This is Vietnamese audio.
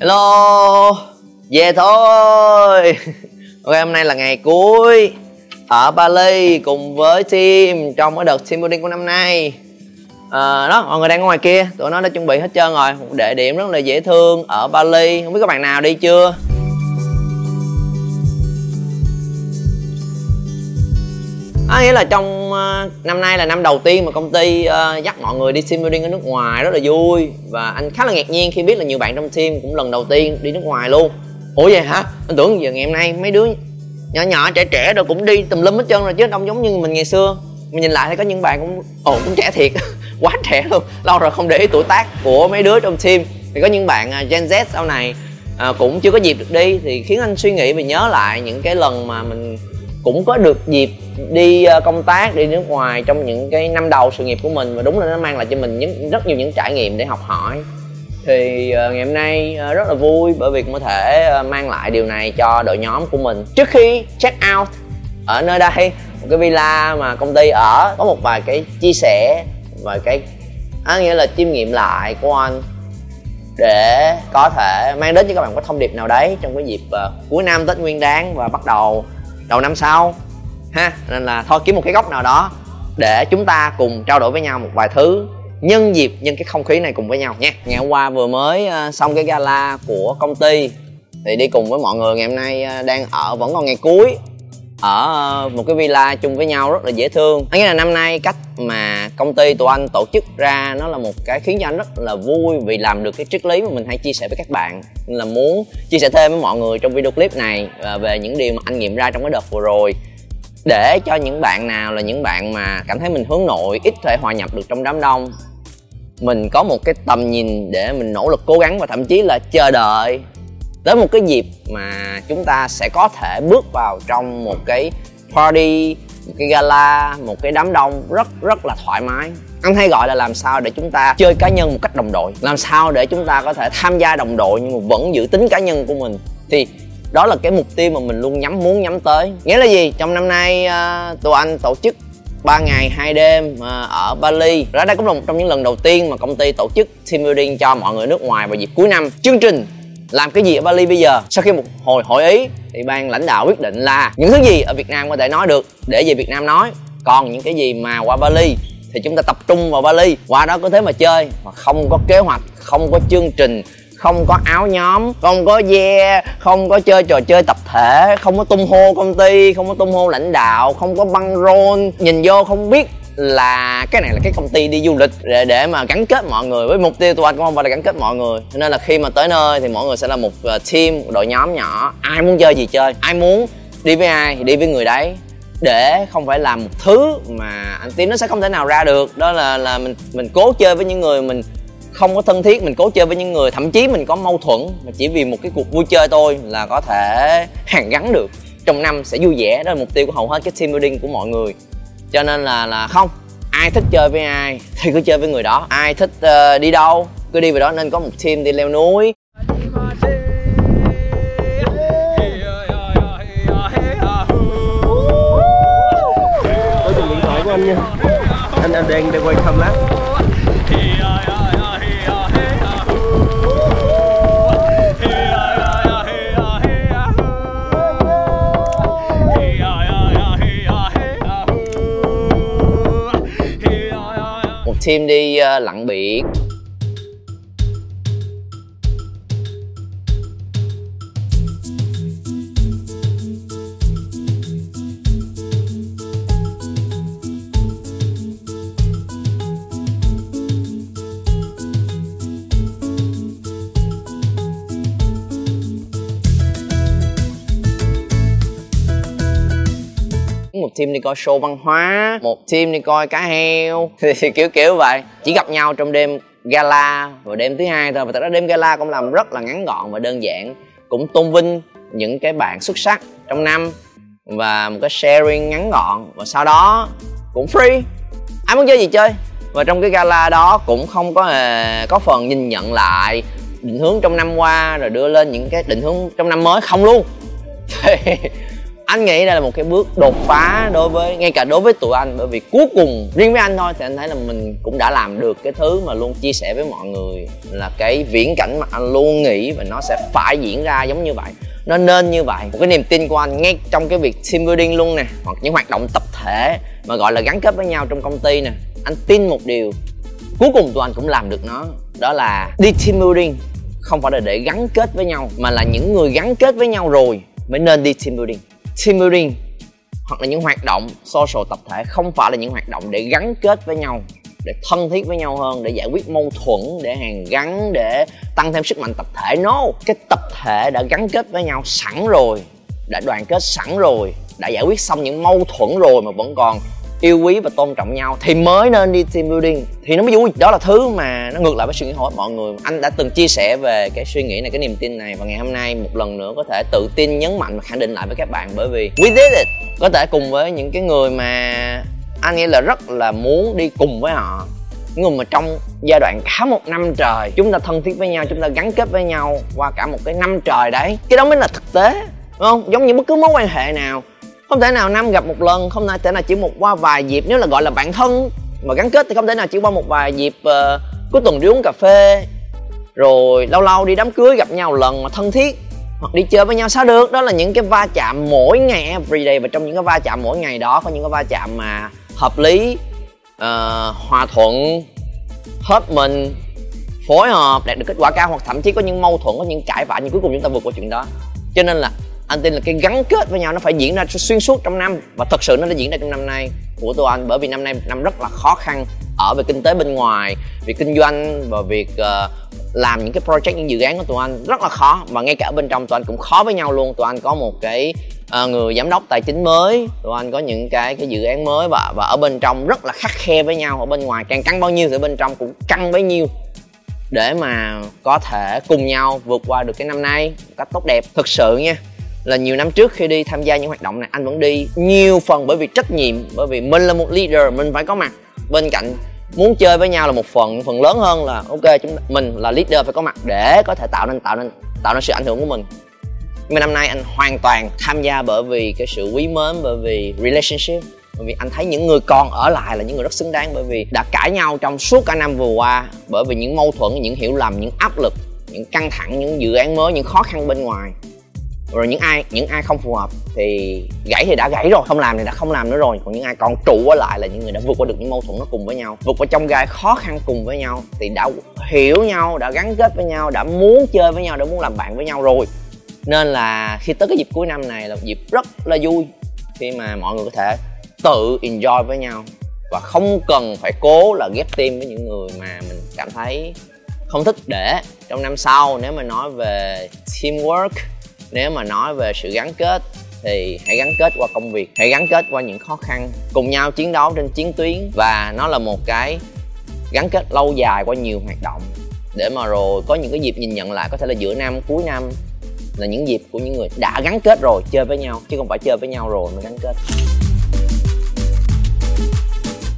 Hello. Về thôi. Ok hôm nay là ngày cuối. Ở Bali cùng với team Trong cái đợt team building của năm nay. À, Đó mọi người đang ở ngoài kia. Tụi nó đã chuẩn bị hết trơn rồi. Một địa điểm rất là dễ thương Ở Bali Không biết các bạn nào đi chưa? À, nghĩa là trong uh, năm nay là năm đầu tiên mà công ty uh, dắt mọi người đi team building ở nước ngoài rất là vui. Và anh khá là ngạc nhiên khi biết là nhiều bạn trong team cũng lần đầu tiên đi nước ngoài luôn. Ủa vậy hả? Anh tưởng giờ ngày hôm nay mấy đứa nhỏ nhỏ trẻ trẻ rồi cũng đi tùm lum hết trơn rồi chứ không giống như mình ngày xưa. Mình nhìn lại thấy có những bạn cũng ồ cũng trẻ thiệt quá trẻ luôn. Lâu rồi không để ý tuổi tác của mấy đứa trong team. Thì có những bạn uh, Gen Z sau này uh, cũng chưa có dịp được đi. Thì khiến anh suy nghĩ và nhớ lại những cái lần mà mình cũng có được dịp đi ờ, công tác đi nước ngoài trong những cái năm đầu sự nghiệp của mình và đúng là nó mang lại cho mình những rất nhiều những trải nghiệm để học hỏi. Thì ờ, ngày hôm nay ờ, rất là vui bởi vì cũng có thể mang lại điều này cho đội nhóm của mình. Trước khi check out ở nơi đây một cái villa mà công ty ở có một vài cái chia sẻ và cái á nghĩa là chiêm nghiệm lại của anh để có thể mang đến cho các bạn có thông điệp nào đấy trong cái dịp uh, cuối năm tết nguyên đáng và bắt đầu đầu năm sau, ha, nên là thôi kiếm một cái góc nào đó để chúng ta cùng trao đổi với nhau một vài thứ, nhân dịp, nhân cái không khí này cùng với nhau nha. Ngày hôm qua vừa mới ờ, xong cái gala của công ty, thì đi cùng với mọi người ngày hôm nay ờ, đang ở, vẫn còn ngày cuối, ở ờ, một cái villa chung với nhau rất là dễ thương. Anh nghĩ là năm nay cách mà công ty tụi anh tổ chức ra nó là một cái khiến cho anh rất là vui vì làm được cái triết lý mà mình hay chia sẻ với các bạn. Nên là muốn chia sẻ thêm với mọi người trong video clip này à, về những điều mà anh nghiệm ra trong cái đợt vừa rồi. Để cho những bạn nào là những bạn mà cảm thấy mình hướng nội, ít thể hòa nhập được trong đám đông, mình có một cái tầm nhìn để mình nỗ lực cố gắng và thậm chí là chờ đợi tới một cái dịp mà chúng ta sẽ có thể bước vào trong một cái party cái gala một cái đám đông rất rất là thoải mái. Anh hay gọi là làm sao để chúng ta chơi cá nhân một cách đồng đội? Làm sao để chúng ta có thể tham gia đồng đội nhưng mà vẫn giữ tính cá nhân của mình? Thì đó là cái mục tiêu mà mình luôn nhắm muốn nhắm tới. Nghĩa là gì? Trong năm nay uh, tụi anh tổ chức 3 ngày 2 đêm ờ, ở Bali. Đó đây cũng là một trong những lần đầu tiên mà công ty tổ chức team building cho mọi người nước ngoài vào dịp cuối năm. Chương trình làm cái gì ở Bali bây giờ? Sau khi một hồi hội ý, thì ban lãnh đạo quyết định là những thứ gì ở Việt Nam có thể nói được, để về Việt Nam nói. Còn những cái gì mà qua Bali, thì chúng ta tập trung vào Bali. Qua đó có thế mà chơi, mà không có kế hoạch, không có chương trình, không có áo nhóm, không có yeah không có chơi trò chơi tập thể, không có tung hô công ty, không có tung hô lãnh đạo, không có băng rôn, nhìn vô không biết là cái này là cái công ty đi du lịch để để mà gắn kết mọi người với mục tiêu tụi anh cũng không phải là gắn kết mọi người. Cho nên là khi mà tới nơi thì mọi người sẽ là một ờ, team, một đội nhóm nhỏ. Ai muốn chơi gì chơi, ai muốn đi với ai thì đi với người đấy. Để không phải làm một thứ mà anh tiến nó sẽ không thể nào ra được. Đó là là mình mình cố chơi với những người mình không có thân thiết, mình cố chơi với những người, thậm chí mình có mâu thuẫn, mà chỉ vì một cái cuộc vui chơi thôi là có thể hàn gắn được. Trong năm sẽ vui vẻ, đó là mục tiêu của hầu hết cái team building của mọi người cho nên là là không. Ai thích chơi với ai thì cứ chơi với người đó. Ai thích uh, đi đâu cứ đi về đó. Nên có một team đi leo núi. Có điện thoại của anh nha. Anh anh đang đang quay thăm lát. Team đi uh, lặn biển. Team đi coi show văn hóa, một team đi coi cá heo. Thì kiểu kiểu vậy. Chỉ gặp nhau trong đêm gala, và đêm thứ hai thôi. Và thật ra đêm gala cũng làm rất là ngắn gọn và đơn giản. Cũng tôn vinh những cái bạn xuất sắc trong năm và một cái sharing ngắn gọn. Và sau đó cũng free. Ai muốn chơi gì chơi. Và trong cái gala đó cũng không có hề có phần nhìn nhận lại định hướng trong năm qua, rồi đưa lên những cái định hướng trong năm mới không luôn. anh nghĩ đây là một cái bước đột phá đối với, ngay cả đối với tụi anh, bởi vì cuối cùng riêng với anh thôi thì anh thấy là mình cũng đã làm được cái thứ mà luôn chia sẻ với mọi người, là cái viễn cảnh mà anh luôn nghĩ và nó sẽ phải diễn ra giống như vậy. Nó nên như vậy. Một cái niềm tin của anh ngay trong cái việc team building luôn nè, hoặc những hoạt động tập thể mà gọi là gắn kết với nhau trong công ty nè. Anh tin một điều, cuối cùng tụi anh cũng làm được nó, đó là đi team building. Không phải là để gắn kết với nhau, mà là những người gắn kết với nhau rồi mới nên đi team building team hoặc là những hoạt động social tập thể, không phải là những hoạt động để gắn kết với nhau, để thân thiết với nhau hơn, để giải quyết mâu thuẫn, để hàn gắn, để tăng thêm sức mạnh tập thể. No, cái tập thể đã gắn kết với nhau sẵn rồi, đã đoàn kết sẵn rồi, đã giải quyết xong những mâu thuẫn rồi mà vẫn còn yêu quý và tôn trọng nhau thì mới nên đi team building. Thì nó mới vui. Đó là thứ mà nó ngược lại với suy nghĩ hầu mọi người. Anh đã từng chia sẻ về cái suy nghĩ này, cái niềm tin này. Và ngày hôm nay một lần nữa có thể tự tin nhấn mạnh và khẳng định lại với các bạn. Bởi vì we did it. Có thể cùng với những cái người mà anh nghĩ là rất là muốn đi cùng với họ. Những người mà trong giai đoạn cả một năm trời, chúng ta thân thiết với nhau, chúng ta gắn kết với nhau qua cả một cái năm trời đấy. Cái đó mới là thực tế, đúng không? Giống như bất cứ mối quan hệ nào không thể nào năm gặp một lần không thể nào chỉ một qua vài dịp. Nếu là gọi là bạn thân mà gắn kết thì không thể nào chỉ qua một vài dịp uh, cuối tuần đi uống cà phê rồi lâu lâu đi đám cưới gặp nhau lần mà thân thiết hoặc đi chơi với nhau sao được. Đó là những cái va chạm mỗi ngày everyday và trong những cái va chạm mỗi ngày đó có những cái va chạm mà hợp lý uh, hòa thuận hết mình phối hợp đạt được kết quả cao hoặc thậm chí có những mâu thuẫn có những cãi vã nhưng cuối cùng chúng ta vượt qua chuyện đó. Cho nên là anh tin là cái gắn kết với nhau nó phải diễn ra xuyên suốt trong năm. Và thật sự nó đã diễn ra trong năm nay của tụi anh bởi vì năm nay năm rất là khó khăn ở về kinh tế bên ngoài việc kinh doanh và việc uh, làm những cái project những dự án của tụi anh rất là khó. Và ngay cả bên trong tụi anh cũng khó với nhau luôn. Tụi anh có một cái uh, người giám đốc tài chính mới tụi anh có những cái cái dự án mới và và ở bên trong rất là khắc khe với nhau. Ở bên ngoài càng căng bao nhiêu thì ở bên trong cũng căng bấy nhiêu để mà có thể cùng nhau vượt qua được cái năm nay một cách tốt đẹp. Thực sự nha là nhiều năm trước khi đi tham gia những hoạt động này, anh vẫn đi nhiều phần bởi vì trách nhiệm, bởi vì mình là một leader, mình phải có mặt. Bên cạnh muốn chơi với nhau là một phần phần lớn hơn là, ok, chúng mình là leader phải có mặt để có thể tạo nên tạo nên tạo nên sự ảnh hưởng của mình. Nhưng mà năm nay anh hoàn toàn tham gia bởi vì cái sự quý mến, bởi vì relationship, bởi vì anh thấy những người con ở lại là những người rất xứng đáng, bởi vì đã cãi nhau trong suốt cả năm vừa qua, bởi vì những mâu thuẫn, những hiểu lầm, những áp lực, những căng thẳng, những dự án mới, những khó khăn bên ngoài rồi những ai những ai không phù hợp thì gãy thì đã gãy rồi, không làm thì đã không làm nữa rồi. Còn những ai còn trụ ở lại là những người đã vượt qua được những mâu thuẫn nó cùng với nhau, vượt qua trong gai khó khăn cùng với nhau, thì đã hiểu nhau, đã gắn kết với nhau, đã muốn chơi với nhau, đã muốn làm bạn với nhau rồi. Nên là khi tới cái dịp cuối năm này là một dịp rất là vui khi mà mọi người có thể tự enjoy với nhau. Và không cần phải cố là ghép team với những người mà mình cảm thấy không thích để trong năm sau nếu mà nói về teamwork nếu mà nói về sự gắn kết thì hãy gắn kết qua công việc, hãy gắn kết qua những khó khăn, cùng nhau chiến đấu trên chiến tuyến và nó là một cái gắn kết lâu dài qua nhiều hoạt động. Để mà rồi có những cái dịp nhìn nhận lại, có thể là giữa năm, cuối năm là những dịp của những người đã gắn kết rồi, chơi với nhau, chứ không phải chơi với nhau rồi mới gắn kết.